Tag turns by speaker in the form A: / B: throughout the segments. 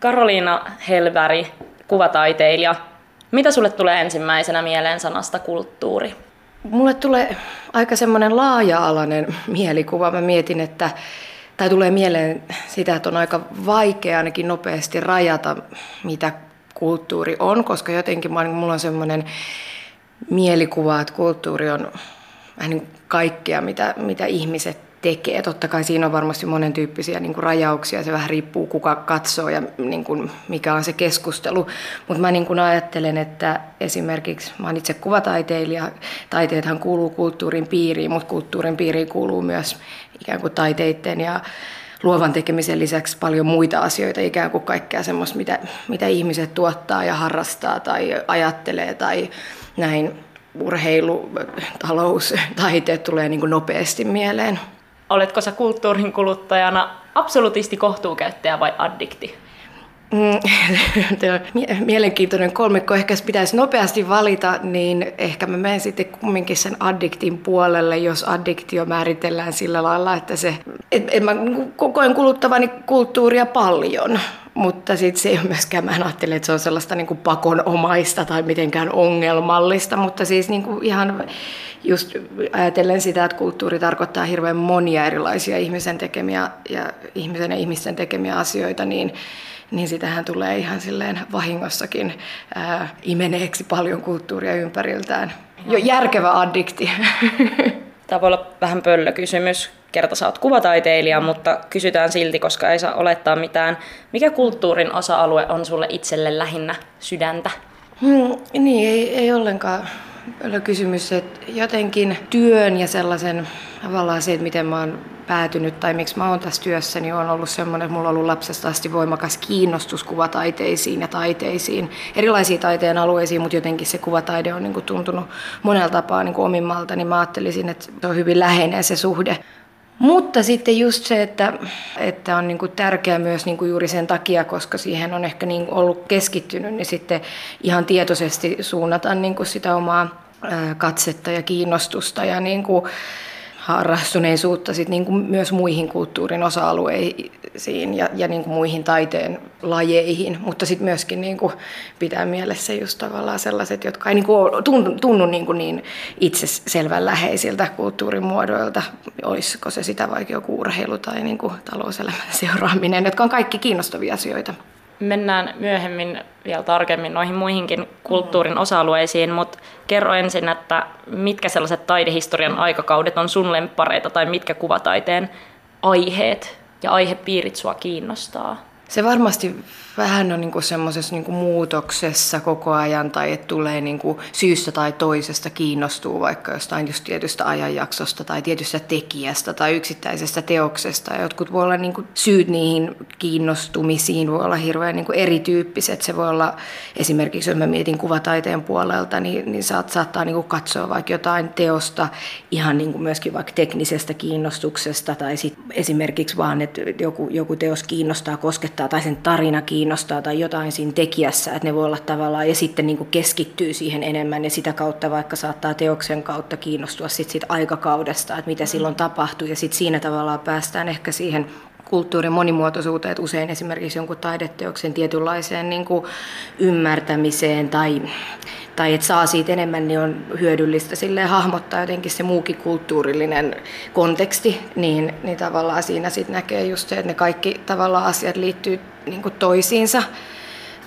A: Karoliina Helväri, kuvataiteilija. Mitä sulle tulee ensimmäisenä mieleen sanasta kulttuuri?
B: Mulle tulee aika semmoinen laaja-alainen mielikuva. Mä mietin, että tai tulee mieleen sitä, että on aika vaikea ainakin nopeasti rajata, mitä kulttuuri on, koska jotenkin mulla on semmoinen mielikuva, että kulttuuri on vähän niin kaikkea, mitä, mitä ihmiset tekee. Totta kai siinä on varmasti monen tyyppisiä niin kuin rajauksia, se vähän riippuu kuka katsoo ja niin kuin mikä on se keskustelu. Mutta mä niin kuin ajattelen, että esimerkiksi mä olen itse kuvataiteilija, taiteethan kuuluu kulttuurin piiriin, mutta kulttuurin piiriin kuuluu myös ikään kuin taiteiden ja luovan tekemisen lisäksi paljon muita asioita, ikään kuin kaikkea semmoista, mitä, mitä ihmiset tuottaa ja harrastaa tai ajattelee tai näin urheilu, talous, taiteet tulee niin kuin nopeasti mieleen.
A: Oletko sä kulttuurin kuluttajana absolutisti kohtuukäyttäjä vai addikti?
B: Mm, mielenkiintoinen kolmikko. Ehkä pitäisi nopeasti valita, niin ehkä mä menen sitten kumminkin sen addiktin puolelle, jos addiktio määritellään sillä lailla, että se, et, et mä koen kuluttavani kulttuuria paljon, mutta sitten se ei ole myöskään, mä en ajattele, että se on sellaista niin kuin pakonomaista tai mitenkään ongelmallista, mutta siis niin kuin ihan just ajatellen sitä, että kulttuuri tarkoittaa hirveän monia erilaisia ihmisen tekemiä ja ihmisen ja ihmisten tekemiä asioita, niin niin sitähän tulee ihan silleen vahingossakin ää, imeneeksi paljon kulttuuria ympäriltään. Jo järkevä addikti.
A: Tämä voi olla vähän pöllökysymys. Kerta sä oot kuvataiteilija, mutta kysytään silti, koska ei saa olettaa mitään. Mikä kulttuurin osa-alue on sulle itselle lähinnä sydäntä?
B: Hmm, niin, ei, ei ollenkaan kysymys, että jotenkin työn ja sellaisen tavallaan se, että miten mä oon päätynyt tai miksi mä oon tässä työssä, niin on ollut semmoinen, että mulla on ollut lapsesta asti voimakas kiinnostus kuvataiteisiin ja taiteisiin, erilaisiin taiteen alueisiin, mutta jotenkin se kuvataide on niin kuin tuntunut monella tapaa niin kuin omimmalta, niin mä ajattelisin, että se on hyvin läheinen se suhde. Mutta sitten just se, että, että on niin kuin tärkeää myös niin kuin juuri sen takia, koska siihen on ehkä niin ollut keskittynyt, niin sitten ihan tietoisesti suunnata niin kuin sitä omaa katsetta ja kiinnostusta ja niin kuin harrastuneisuutta sit niin kuin myös muihin kulttuurin osa-alueisiin ja, ja niin kuin muihin taiteen lajeihin, mutta sitten myöskin niin kuin pitää mielessä just tavallaan sellaiset, jotka ei niin kuin tunnu, tunnu niin, kuin niin itse selvän läheisiltä kulttuurin muodoilta, olisiko se sitä vaikka joku urheilu tai niin kuin talouselämän seuraaminen, jotka on kaikki kiinnostavia asioita.
A: Mennään myöhemmin vielä tarkemmin noihin muihinkin kulttuurin osa-alueisiin, mutta kerro ensin, että mitkä sellaiset taidehistorian aikakaudet on sun lemppareita tai mitkä kuvataiteen aiheet ja aihepiirit sua kiinnostaa?
B: Se varmasti vähän on niin semmoisessa niin muutoksessa koko ajan tai että tulee niin kuin syystä tai toisesta kiinnostuu vaikka jostain just tietystä ajanjaksosta tai tietystä tekijästä tai yksittäisestä teoksesta. Ja jotkut voi olla niin kuin syyt niihin kiinnostumisiin voi olla hirveän niin kuin erityyppiset. Se voi olla esimerkiksi, jos mä mietin kuvataiteen puolelta, niin, niin saat, saattaa niin kuin katsoa vaikka jotain teosta ihan niin kuin myöskin vaikka teknisestä kiinnostuksesta tai sit esimerkiksi vaan, että joku, joku teos kiinnostaa, koskettaa tai sen tarina kiinnostaa kiinnostaa tai jotain siinä tekijässä, että ne voi olla tavallaan, ja sitten niin kuin keskittyy siihen enemmän ja sitä kautta vaikka saattaa teoksen kautta kiinnostua sit siitä aikakaudesta, että mitä silloin tapahtui ja sitten siinä tavallaan päästään ehkä siihen kulttuurin monimuotoisuuteen, että usein esimerkiksi jonkun taideteoksen tietynlaiseen niin kuin ymmärtämiseen tai, tai että saa siitä enemmän, niin on hyödyllistä sille hahmottaa jotenkin se muukin kulttuurillinen konteksti, niin, niin tavallaan siinä sitten näkee just se, että ne kaikki tavallaan asiat liittyy niin toisiinsa.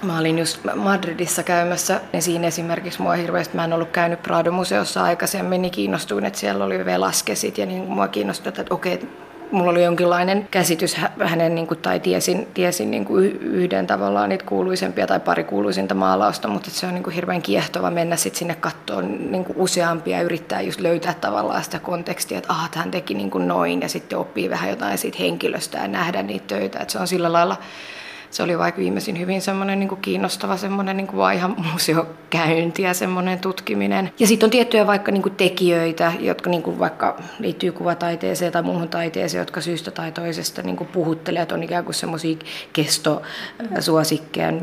B: Mä olin just Madridissa käymässä, ja siinä esimerkiksi mua hirveästi, mä en ollut käynyt Prado-museossa aikaisemmin, niin kiinnostuin, että siellä oli Velaskesit, ja niin mua kiinnostui, että okei, mulla oli jonkinlainen käsitys hänen, niin kuin, tai tiesin, tiesin niin kuin yhden tavallaan niitä kuuluisempia tai pari kuuluisinta maalausta, mutta se on niin kuin hirveän kiehtova mennä sit sinne kattoon niin kuin useampia ja yrittää just löytää tavallaan sitä kontekstia, että aha, hän teki niin kuin noin ja sitten oppii vähän jotain siitä henkilöstä ja nähdä niitä töitä, että se on sillä lailla se oli vaikka viimeisin hyvin semmoinen niin kiinnostava semmoinen niin vaiha museokäynti ja semmoinen tutkiminen. Ja sitten on tiettyjä vaikka niin kuin tekijöitä, jotka niin kuin vaikka liittyy kuvataiteeseen tai muuhun taiteeseen, jotka syystä tai toisesta niin kuin puhuttelijat on ikään kuin semmoisia kestosuosikkeja.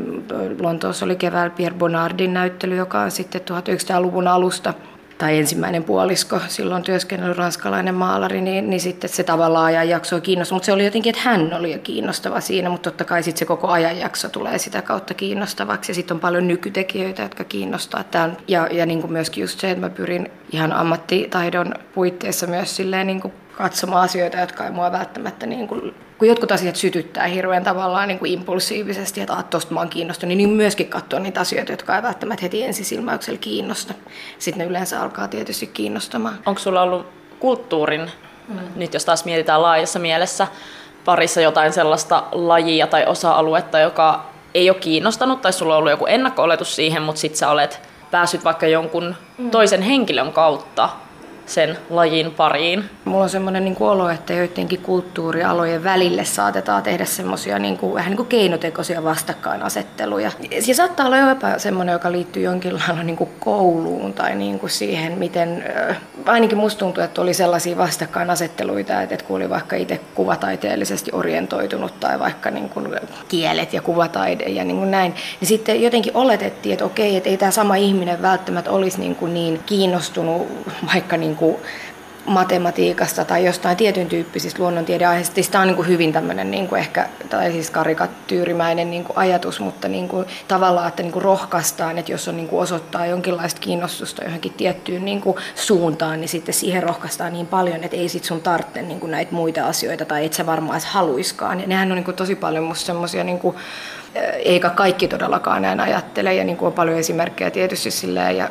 B: Lontoossa oli keväällä Pierre Bonnardin näyttely, joka on sitten 1900-luvun alusta tai ensimmäinen puolisko, silloin työskennellyt ranskalainen maalari, niin, niin sitten se tavallaan ajanjakso kiinnostaa. Mutta se oli jotenkin, että hän oli jo kiinnostava siinä, mutta totta kai sitten se koko ajanjakso tulee sitä kautta kiinnostavaksi. Ja sitten on paljon nykytekijöitä, jotka kiinnostaa. Tämän. Ja, ja niin kuin myöskin just se, että mä pyrin ihan ammattitaidon puitteissa myös silleen niin kuin katsomaan asioita, jotka ei mua välttämättä, niin kuin, kun jotkut asiat sytyttää hirveän tavallaan niin kuin impulsiivisesti, että tuosta mä oon kiinnostunut, niin myöskin katsoa niitä asioita, jotka ei välttämättä heti ensisilmäyksellä kiinnosta. Sitten ne yleensä alkaa tietysti kiinnostamaan.
A: Onko sulla ollut kulttuurin, mm. nyt jos taas mietitään laajassa mielessä, parissa jotain sellaista lajia tai osa-aluetta, joka ei ole kiinnostanut, tai sulla on ollut joku ennakko-oletus siihen, mutta sitten sä olet päässyt vaikka jonkun mm. toisen henkilön kautta sen lajin pariin.
B: Mulla on semmoinen niin olo, että joidenkin kulttuurialojen välille saatetaan tehdä semmoisia niin kuin, vähän niin kuin keinotekoisia vastakkainasetteluja. Se saattaa olla jopa semmoinen, joka liittyy jonkin lailla niin kuin kouluun tai niin kuin siihen, miten ainakin musta tuntuu, että oli sellaisia vastakkainasetteluita, että kun oli vaikka itse kuvataiteellisesti orientoitunut tai vaikka niin kuin kielet ja kuvataide ja niin kuin näin, niin sitten jotenkin oletettiin, että okei, että ei tämä sama ihminen välttämättä olisi niin, kuin niin kiinnostunut vaikka niin kuin matematiikasta tai jostain tietyn tyyppisistä luonnontiedeaiheista. Tämä on niin kuin hyvin tämmöinen niin kuin ehkä, tai siis karikatyyrimäinen niin kuin ajatus, mutta niin kuin tavallaan, että niin kuin rohkaistaan, että jos on niin kuin osoittaa jonkinlaista kiinnostusta johonkin tiettyyn niin kuin suuntaan, niin sitten siihen rohkaistaan niin paljon, että ei sit sun tarvitse niin kuin näitä muita asioita tai et sä varmaan edes haluiskaan. Ja nehän on niin kuin tosi paljon musta semmoisia niin kuin eikä kaikki todellakaan näin ajattele. Ja niin kuin on paljon esimerkkejä tietysti silleen, ja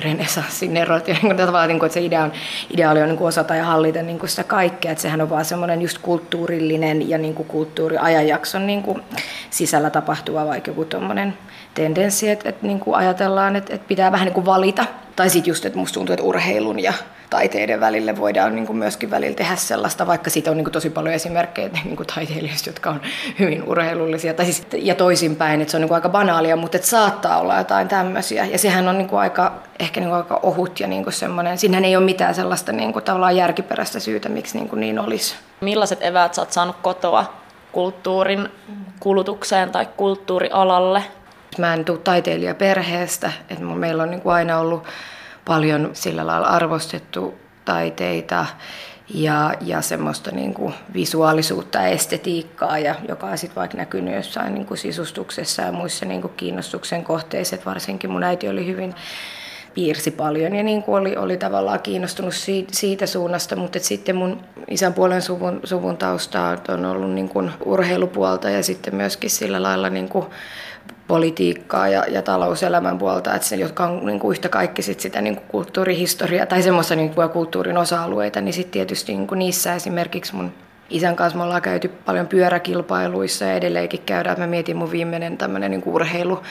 B: renessanssin erot, ja niin tavallaan, niin kuin, että se idea on, ideaali on niin kuin osata ja hallita niin kuin sitä kaikkea. Että sehän on vaan semmoinen just kulttuurillinen ja niin kuin kulttuuriajanjakson niin kuin sisällä tapahtuva vaikka joku tuommoinen tendenssi, että, että niin kuin ajatellaan, että, että pitää vähän niin kuin valita. Tai sitten just, että musta tuntuu, että urheilun ja taiteiden välille voidaan niin kuin myöskin välillä tehdä sellaista, vaikka siitä on niin kuin tosi paljon esimerkkejä niin kuin taiteilijoista, jotka on hyvin urheilullisia. Tai siis, ja toisinpäin, että se on niin kuin aika banaalia, mutta että saattaa olla jotain tämmöisiä. Ja sehän on niin kuin aika, ehkä niin kuin aika ohut ja niin kuin semmoinen, siinähän ei ole mitään sellaista niin kuin tavallaan järkiperäistä syytä, miksi niin, kuin niin olisi.
A: Millaiset eväät sä oot saanut kotoa kulttuurin kulutukseen tai kulttuurialalle?
B: Mä en tule taiteilijaperheestä, että meillä on niin kuin aina ollut paljon sillä lailla arvostettu taiteita ja, ja semmoista niin kuin visuaalisuutta ja estetiikkaa, ja joka on sitten vaikka näkynyt jossain niin kuin sisustuksessa ja muissa niin kuin kiinnostuksen kohteissa. Et varsinkin mun äiti oli hyvin piirsi paljon ja niin kuin oli, oli tavallaan kiinnostunut siitä, siitä suunnasta, mutta sitten mun isän puolen suvun, suvun tausta on ollut niin kuin urheilupuolta ja sitten myöskin sillä lailla niin kuin politiikkaa ja, ja talouselämän puolta, että se, jotka on niin kuin yhtä kaikki sit sitä niin kuin kulttuurihistoriaa tai semmoista niin kuin kulttuurin osa-alueita, niin sitten tietysti niin kuin niissä esimerkiksi mun isän kanssa me ollaan käyty paljon pyöräkilpailuissa ja edelleenkin käydään. Mä mietin mun viimeinen tämmöinen niin urheilu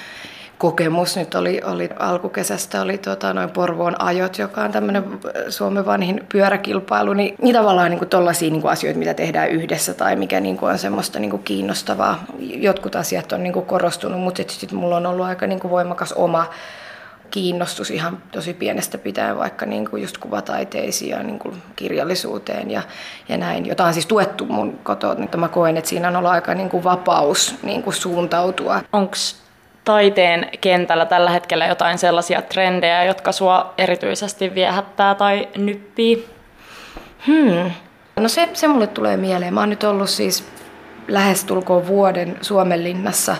B: kokemus nyt oli, oli alkukesästä oli tota, noin Porvoon ajot, joka on tämmöinen Suomen vanhin pyöräkilpailu, niin, niin tavallaan niin tollaisia niin asioita, mitä tehdään yhdessä tai mikä niin kuin on semmoista niin kuin kiinnostavaa. Jotkut asiat on niin kuin korostunut, mutta sitten mulla on ollut aika niin kuin voimakas oma kiinnostus ihan tosi pienestä pitäen vaikka niin kuin just kuvataiteisiin ja niin kuin kirjallisuuteen ja, ja näin, jota on siis tuettu mun kotoa. Nyt mä koen, että siinä on ollut aika niin kuin vapaus niin kuin suuntautua.
A: Onko taiteen kentällä tällä hetkellä jotain sellaisia trendejä, jotka sua erityisesti viehättää tai nyppii?
B: Hmm. No se, se mulle tulee mieleen. Mä oon nyt ollut siis lähestulkoon vuoden Suomenlinnassa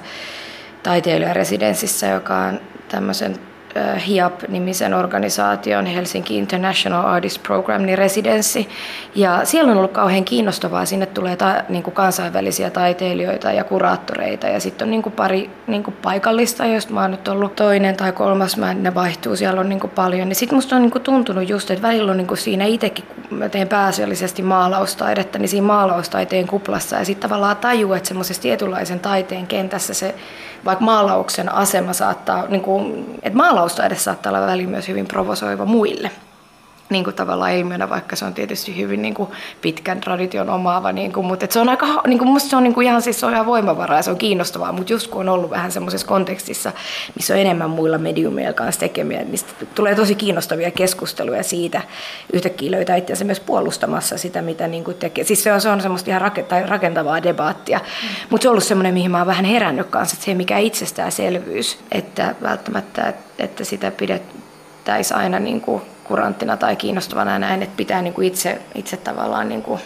B: taiteilijaresidenssissä, joka on tämmöisen HIAP-nimisen organisaation Helsinki International Artist Program niin residenssi. Ja siellä on ollut kauhean kiinnostavaa. Sinne tulee ta, niin kuin kansainvälisiä taiteilijoita ja kuraattoreita ja sitten on niin kuin pari niin kuin paikallista, joista mä oon nyt ollut toinen tai kolmas, mä, ne vaihtuu, siellä on niin kuin paljon. Niin sitten musta on niin kuin tuntunut just, että välillä on niin kuin siinä itsekin, kun mä teen pääasiallisesti maalaustaidetta, niin siinä maalaustaiteen kuplassa ja sitten tavallaan tajuu, että semmoisessa tietynlaisen taiteen kentässä se vaikka maalauksen asema saattaa, niin kuin, että maalausta edes saattaa olla väliin myös hyvin provosoiva muille niin kuin tavallaan ilmiönä, vaikka se on tietysti hyvin niin kuin pitkän tradition omaava, niin kuin, mutta se on aika, niin kuin, musta se on niin kuin ihan, siis se on ihan voimavaraa ja se on kiinnostavaa, mutta just kun on ollut vähän semmoisessa kontekstissa, missä on enemmän muilla mediumilla kanssa tekemiä, niin tulee tosi kiinnostavia keskusteluja siitä, yhtäkkiä löytää itseänsä myös puolustamassa sitä, mitä niin kuin tekee. Siis se on, se on semmoista ihan rakentavaa debaattia, mm. mutta se on ollut semmoinen, mihin mä oon vähän herännyt kanssa, että se mikä itsestäänselvyys, että välttämättä, että sitä pidettäisiin aina niin kuin kuranttina tai kiinnostavana ja näin, että pitää niin kuin itse, itse tavallaan niin kuin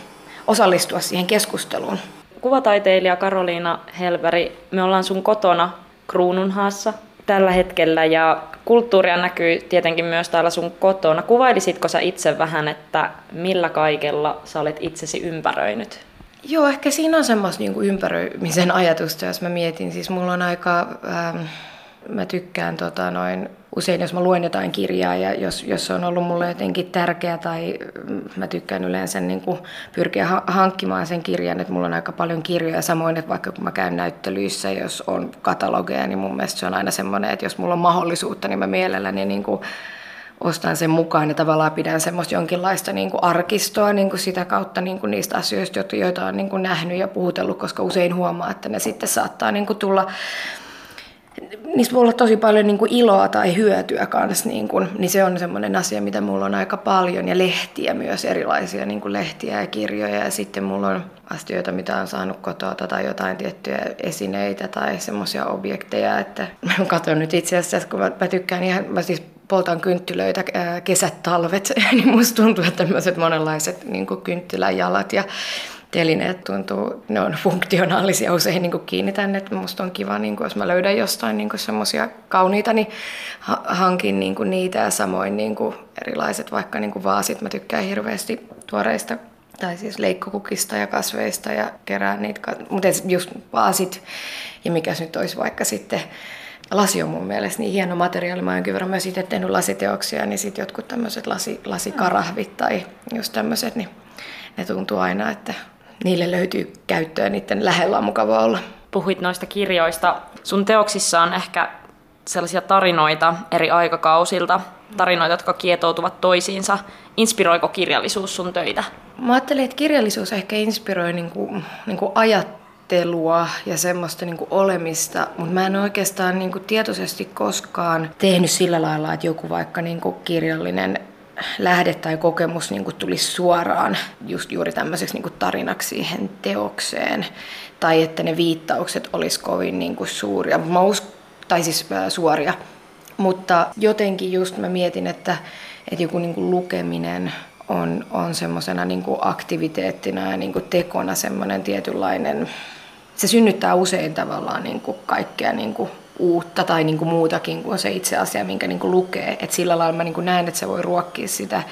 B: osallistua siihen keskusteluun.
A: Kuvataiteilija Karoliina Helveri, me ollaan sun kotona Kruununhaassa tällä hetkellä ja kulttuuria näkyy tietenkin myös täällä sun kotona. Kuvailisitko sä itse vähän, että millä kaikella sä olet itsesi ympäröinyt?
B: Joo, ehkä siinä on semmoista niin ympäröimisen ajatusta, jos mä mietin. Siis mulla on aika... Ähm, mä tykkään tota, noin, usein, jos mä luen jotain kirjaa ja jos, jos se on ollut mulle jotenkin tärkeä tai mä tykkään yleensä niin kuin pyrkiä ha- hankkimaan sen kirjan, että mulla on aika paljon kirjoja. Samoin, että vaikka kun mä käyn näyttelyissä, jos on katalogeja, niin mun mielestä se on aina semmoinen, että jos mulla on mahdollisuutta, niin mä mielelläni niin kuin ostan sen mukaan ja tavallaan pidän semmoista jonkinlaista niin kuin arkistoa niin kuin sitä kautta niin kuin niistä asioista, joita on niin kuin nähnyt ja puhutellut, koska usein huomaa, että ne sitten saattaa niin kuin tulla niistä voi olla tosi paljon niin kuin iloa tai hyötyä kanssa, niin, kuin, niin se on semmoinen asia, mitä mulla on aika paljon, ja lehtiä myös, erilaisia niin kuin lehtiä ja kirjoja, ja sitten mulla on asioita, mitä on saanut kotoa tai jotain tiettyjä esineitä tai semmoisia objekteja, että mä katson nyt itse asiassa, kun mä, mä tykkään ihan, mä siis poltan kynttilöitä kesät, talvet, niin musta tuntuu, että tämmöiset monenlaiset niin kynttiläjalat ja telineet tuntuu, ne on funktionaalisia usein niin kiinnitän, että musta on kiva, niin kuin, jos mä löydän jostain niin semmoisia kauniita, niin ha- hankin niin kuin niitä ja samoin niin kuin erilaiset vaikka niin kuin vaasit, mä tykkään hirveästi tuoreista tai siis leikkokukista ja kasveista ja kerään niitä, mutta just vaasit ja mikä nyt olisi vaikka sitten lasi on mun mielestä niin hieno materiaali. Mä oon kyllä myös itse tehnyt lasiteoksia, niin sitten jotkut tämmöiset lasi, lasikarahvit tai just tämmöiset, niin ne tuntuu aina, että niille löytyy käyttöä, niiden lähellä on mukava olla.
A: Puhuit noista kirjoista. Sun teoksissa on ehkä sellaisia tarinoita eri aikakausilta, tarinoita, jotka kietoutuvat toisiinsa. Inspiroiko kirjallisuus sun töitä?
B: Mä ajattelen, että kirjallisuus ehkä inspiroi niin kuin, niin kuin ajattelua ja semmoista niin kuin olemista, mutta mä en oikeastaan niin kuin tietoisesti koskaan tehnyt sillä lailla, että joku vaikka niin kuin kirjallinen lähde tai kokemus niin kuin tulisi suoraan just juuri tämmöiseksi niin kuin tarinaksi siihen teokseen. Tai että ne viittaukset olisi kovin niin kuin suuria, mä usk- tai siis suoria. Mutta jotenkin just mä mietin, että, että joku niin kuin lukeminen on, on semmoisena niin aktiviteettina ja niin kuin tekona semmoinen tietynlainen, se synnyttää usein tavallaan niin kuin kaikkea niin kuin uutta tai niin kuin muutakin kuin se itse asia, minkä niin kuin lukee. Et sillä lailla mä niin kuin näen, että se voi ruokkia sitä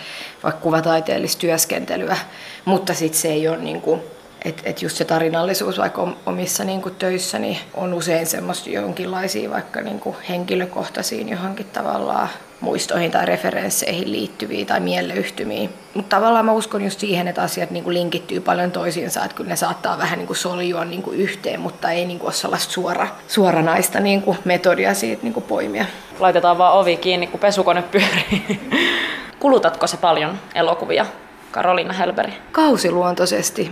B: vaikka kuvataiteellista työskentelyä, mutta sitten se ei ole niin kuin että et just se tarinallisuus vaikka omissa niin kuin töissä niin on usein semmoista jonkinlaisia vaikka niin kuin henkilökohtaisiin johonkin tavallaan muistoihin tai referensseihin liittyviä tai mieleyhtymiä. Mutta tavallaan mä uskon just siihen, että asiat niin kuin linkittyy paljon toisiinsa, että kyllä ne saattaa vähän niin kuin soljua niin kuin yhteen, mutta ei niin kuin ole sellaista suora, suoranaista niin kuin metodia siitä niin kuin poimia.
A: Laitetaan vaan ovi kiinni, kun pesukone pyörii. Kulutatko se paljon elokuvia? Karoliina Helberi?
B: Kausiluontoisesti.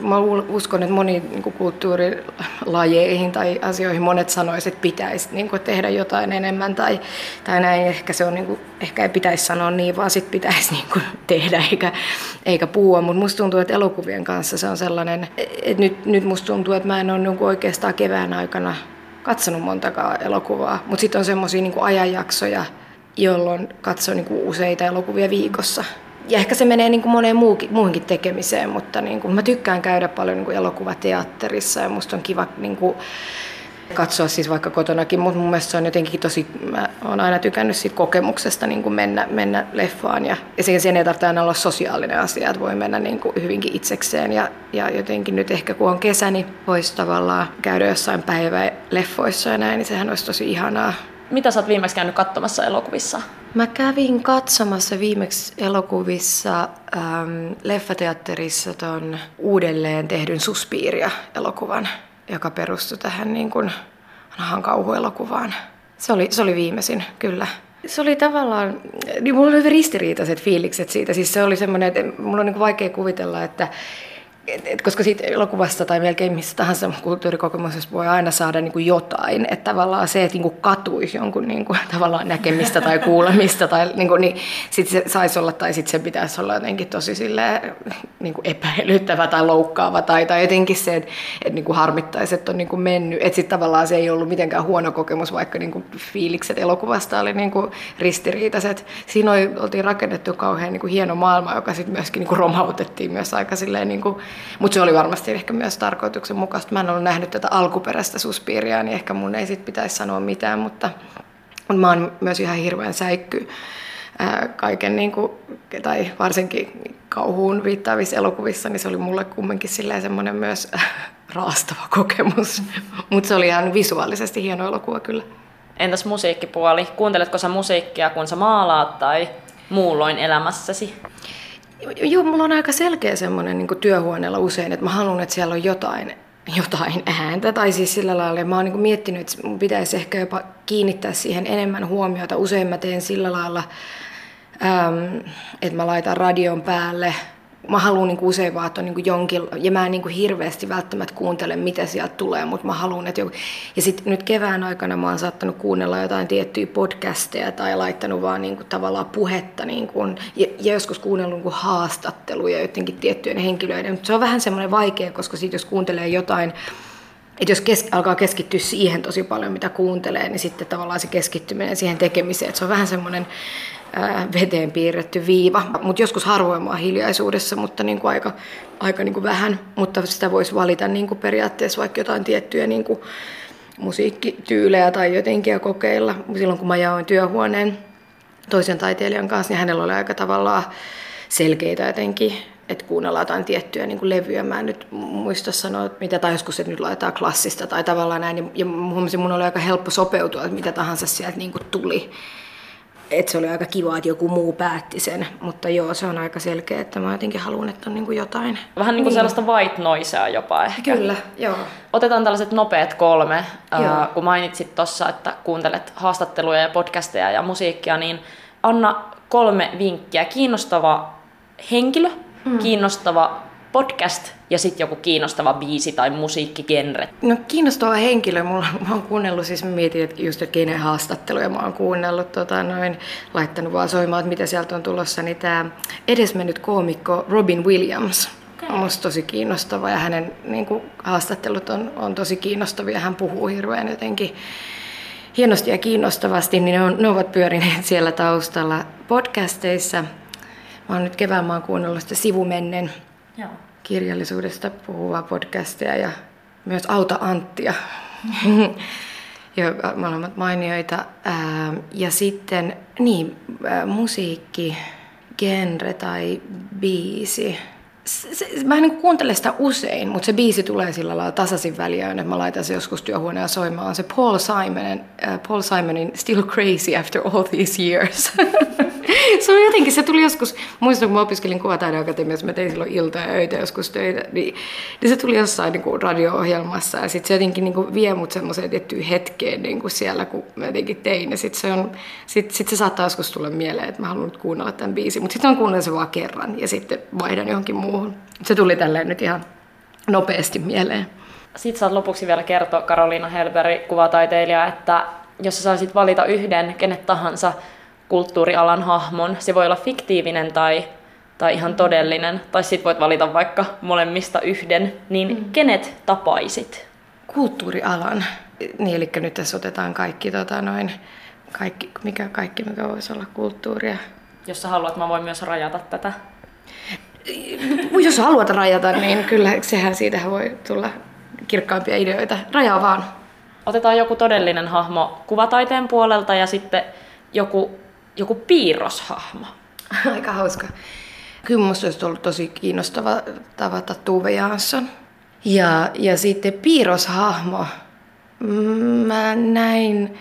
B: Mä uskon, että moni niin kulttuurilajeihin tai asioihin monet sanoisivat, että pitäisi niin kuin, tehdä jotain enemmän tai, tai näin. Ehkä, se on, niin kuin, ehkä ei pitäisi sanoa niin, vaan sit pitäisi tehdä eikä, eikä puhua. Mutta musta tuntuu, että elokuvien kanssa se on sellainen, että nyt, nyt musta tuntuu, että mä en ole oikeastaan kevään aikana katsonut montakaan elokuvaa. Mutta sitten on semmoisia ajanjaksoja, jolloin katsoo useita elokuvia viikossa ja ehkä se menee niin kuin moneen muukin, muuhunkin tekemiseen, mutta niin kuin, mä tykkään käydä paljon niin kuin elokuvateatterissa ja musta on kiva niin kuin, katsoa siis vaikka kotonakin, mutta mun mielestä se on jotenkin tosi, mä oon aina tykännyt siitä kokemuksesta niin kuin mennä, mennä leffaan ja, ja sen, sen ei tarvitse aina olla sosiaalinen asia, että voi mennä niin kuin hyvinkin itsekseen ja, ja jotenkin nyt ehkä kun on kesä, niin voisi tavallaan käydä jossain päivä leffoissa ja näin, niin sehän olisi tosi ihanaa.
A: Mitä sä oot viimeksi käynyt katsomassa elokuvissa?
B: Mä kävin katsomassa viimeksi elokuvissa ähm, leffateatterissa ton uudelleen tehdyn Suspiria-elokuvan, joka perustui tähän niin kuin vanhaan kauhuelokuvaan. Se oli, se oli viimeisin, kyllä. Se oli tavallaan, niin mulla oli ristiriitaiset fiilikset siitä. Siis se oli semmoinen, että mulla on niin vaikea kuvitella, että et, et, koska siitä elokuvasta tai melkein missä tahansa kulttuurikokemuksessa voi aina saada niin kuin jotain. Että tavallaan se, että niin kuin katuisi jonkun niin kuin, tavallaan näkemistä tai kuulemista, tai niin, kuin, niin sit se saisi olla, tai sitten se pitäisi olla jotenkin tosi silleen, niin kuin epäilyttävä tai loukkaava, tai, tai jotenkin se, että, että niin kuin harmittaisi, että on niin kuin mennyt. Että sitten tavallaan se ei ollut mitenkään huono kokemus, vaikka niin kuin fiilikset elokuvasta oli niin kuin ristiriitaiset. Siinä oli, oltiin rakennettu kauhean niin kuin hieno maailma, joka sitten myöskin niin kuin romautettiin myös aika silleen, niin kuin, mutta se oli varmasti ehkä myös tarkoituksenmukaista. Mä en ollut nähnyt tätä alkuperäistä suspiiria, niin ehkä mun ei sit pitäisi sanoa mitään, mutta, mutta mä oon myös ihan hirveän säikky ää, kaiken, niin kuin, tai varsinkin kauhuun viittaavissa elokuvissa, niin se oli mulle kumminkin semmoinen myös raastava kokemus. Mutta se oli ihan visuaalisesti hieno elokuva kyllä.
A: Entäs musiikkipuoli? Kuunteletko sä musiikkia, kun sä maalaat tai muulloin elämässäsi?
B: Joo, mulla on aika selkeä semmoinen niin työhuoneella usein, että mä haluan, että siellä on jotain, jotain ääntä. Tai siis sillä lailla, mä oon niin miettinyt, että mun pitäisi ehkä jopa kiinnittää siihen enemmän huomiota. Usein mä teen sillä lailla, että mä laitan radion päälle mä haluan niin usein vaan, että on niin jonkin, ja mä en niin hirveästi välttämättä kuuntele, mitä sieltä tulee, mutta mä haluan, että joku... Ja sitten nyt kevään aikana mä oon saattanut kuunnella jotain tiettyjä podcasteja tai laittanut vaan niin kuin, tavallaan puhetta, niin kuin, ja, ja joskus kuunnellut niin haastatteluja jotenkin tiettyjen henkilöiden, mutta se on vähän semmoinen vaikea, koska sit jos kuuntelee jotain, että jos kes, alkaa keskittyä siihen tosi paljon, mitä kuuntelee, niin sitten tavallaan se keskittyminen siihen tekemiseen, että se on vähän semmoinen veteen piirretty viiva. Mutta joskus harvoin hiljaisuudessa, mutta niin kuin aika, aika niin kuin vähän. Mutta sitä voisi valita niin kuin periaatteessa vaikka jotain tiettyjä niin kuin musiikkityylejä tai jotenkin ja kokeilla. Silloin kun mä jaoin työhuoneen toisen taiteilijan kanssa, niin hänellä oli aika tavallaan selkeitä jotenkin että kuunnellaan jotain tiettyjä niin kuin levyjä. Mä en nyt muista sanoa, että mitä, tai joskus, että nyt laitetaan klassista tai tavallaan näin. Ja, huomasin, mun oli aika helppo sopeutua, että mitä tahansa sieltä niin kuin tuli että se oli aika kiva, että joku muu päätti sen. Mutta joo, se on aika selkeä, että mä jotenkin haluan, että on niin kuin jotain.
A: Vähän niin kuin niin. sellaista white noisea jopa ehkä.
B: Kyllä, joo.
A: Otetaan tällaiset nopeat kolme. Äh, kun mainitsit tuossa, että kuuntelet haastatteluja ja podcasteja ja musiikkia, niin anna kolme vinkkiä. Kiinnostava henkilö, mm. kiinnostava podcast ja sitten joku kiinnostava biisi tai musiikkigenre?
B: No kiinnostava henkilö. Mulla, mä oon kuunnellut, siis mä mietin, että just että kenen haastatteluja mä oon kuunnellut, tota, noin, laittanut vaan soimaan, että mitä sieltä on tulossa, niin tämä edesmennyt koomikko Robin Williams. Okay. On musta tosi kiinnostava ja hänen niin kuin, haastattelut on, on tosi kiinnostavia. Hän puhuu hirveän jotenkin hienosti ja kiinnostavasti, niin ne, on, ne ovat pyörineet siellä taustalla podcasteissa. Oon nyt kevään mä oon kuunnellut sitä sivumennen Joo. kirjallisuudesta puhuvaa podcastia ja myös Auta Anttia, joka molemmat mainioita. Ja sitten niin, musiikki, genre tai biisi. Se, mä en niin kuuntele sitä usein, mutta se biisi tulee sillä lailla tasaisin väliään, että mä laitan se joskus työhuoneen soimaan. Se Paul Simonin, uh, Paul Simonin Still Crazy After All These Years. se on jotenkin, se tuli joskus, muistan kun mä opiskelin Kuvataideakatemiassa, mä tein silloin ilta ja öitä joskus töitä, niin, niin se tuli jossain niin kuin radio-ohjelmassa ja sitten se jotenkin niin kuin vie mut semmoiseen tiettyyn hetkeen niin kuin siellä, kun mä jotenkin tein ja sitten se, on, sit, sit se saattaa joskus tulla mieleen, että mä haluan nyt kuunnella tämän biisin, mutta sitten on kuunnella se vaan kerran ja sitten vaihdan johonkin muuhun. Se tuli tälleen nyt ihan nopeasti mieleen.
A: Sitten saat lopuksi vielä kertoa, Karoliina Helberi, kuvataiteilija, että jos sä saisit valita yhden, kenet tahansa kulttuurialan hahmon. Se voi olla fiktiivinen tai, tai ihan todellinen, tai sit voit valita vaikka molemmista yhden, niin mm. kenet tapaisit?
B: Kulttuurialan. Niin, eli nyt tässä otetaan kaikki, tota, noin, kaikki, mikä, kaikki, mikä voisi olla kulttuuria.
A: Jos sä haluat, mä voin myös rajata tätä.
B: Jos haluat rajata, niin kyllä sehän siitä voi tulla kirkkaampia ideoita. Rajaa vaan.
A: Otetaan joku todellinen hahmo kuvataiteen puolelta ja sitten joku joku piirroshahmo.
B: Aika hauska. Kyllä musta olisi ollut tosi kiinnostava tavata Tuve Jansson. Ja, ja sitten piirroshahmo. Mä näin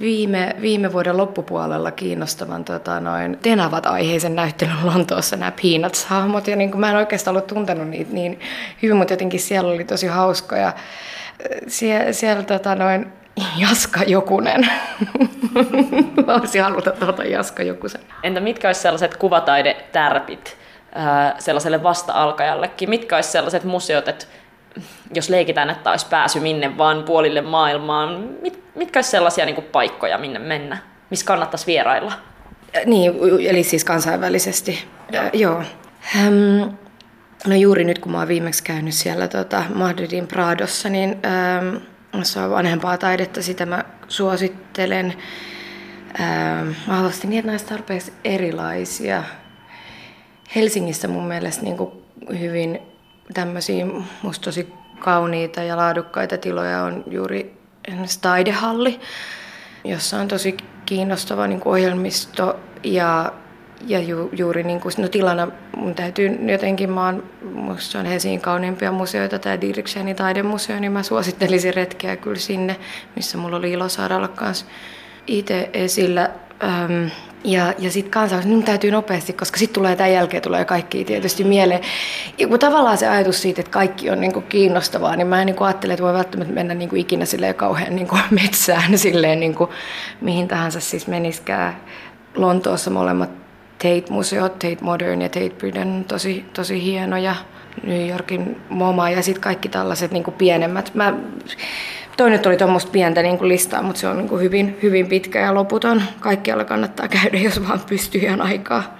B: viime, viime vuoden loppupuolella kiinnostavan tota, noin Tenavat-aiheisen näyttelyn Lontoossa nämä Peanuts-hahmot. Ja niin mä en oikeastaan ollut tuntenut niitä niin hyvin, mutta jotenkin siellä oli tosi hauskoja. Sie, siellä tota, noin, Jaska Jokunen. Voisi haluta tuota Jaska Jokusen.
A: Entä mitkä olisi sellaiset kuvataidetärpit, sellaiselle vasta-alkajallekin? Mitkä olisi sellaiset museot, että jos leikitään, että olisi pääsy minne vaan puolille maailmaan, mit, mitkä olisi sellaisia niin kuin paikkoja, minne mennä, missä kannattaisi vierailla?
B: Niin, eli siis kansainvälisesti. Joo. Äh, joo. Ähm, no juuri nyt, kun mä oon viimeksi käynyt siellä tota, Madridin Pradossa, niin ähm, se on vanhempaa taidetta, sitä mä suosittelen. Ähm, mä haluaisin niin, että näistä tarpeeksi erilaisia. Helsingissä mun mielestä niin kuin hyvin tämmöisiä musta tosi kauniita ja laadukkaita tiloja on juuri taidehalli, jossa on tosi kiinnostava niin kuin ohjelmisto ja, ja ju, juuri niin kuin, no tilana mun täytyy jotenkin, mä oon, musta on Helsingin kauniimpia museoita, tämä Diriksenin taidemuseo, niin mä suosittelisin retkeä kyllä sinne, missä mulla oli ilo saada olla kanssa itse esillä. Ähm, ja, ja sitten kansainvälisesti, minun täytyy nopeasti, koska sitten tulee tämän jälkeen tulee kaikki tietysti mieleen. Ja kun tavallaan se ajatus siitä, että kaikki on niin kuin kiinnostavaa, niin mä en niin kuin ajattele, että voi välttämättä mennä niin kuin ikinä silleen kauhean niin kuin metsään, silleen niin kuin mihin tahansa siis meniskään. Lontoossa molemmat Tate-museot, Tate Modern ja Tate Britain, tosi, tosi hienoja. New Yorkin MoMA ja sitten kaikki tällaiset niin kuin pienemmät. Mä Toinen oli tuommoista pientä niin kuin listaa, mutta se on niin kuin hyvin, hyvin pitkä ja loputon. Kaikkialla kannattaa käydä, jos vaan pystyy ihan aikaa.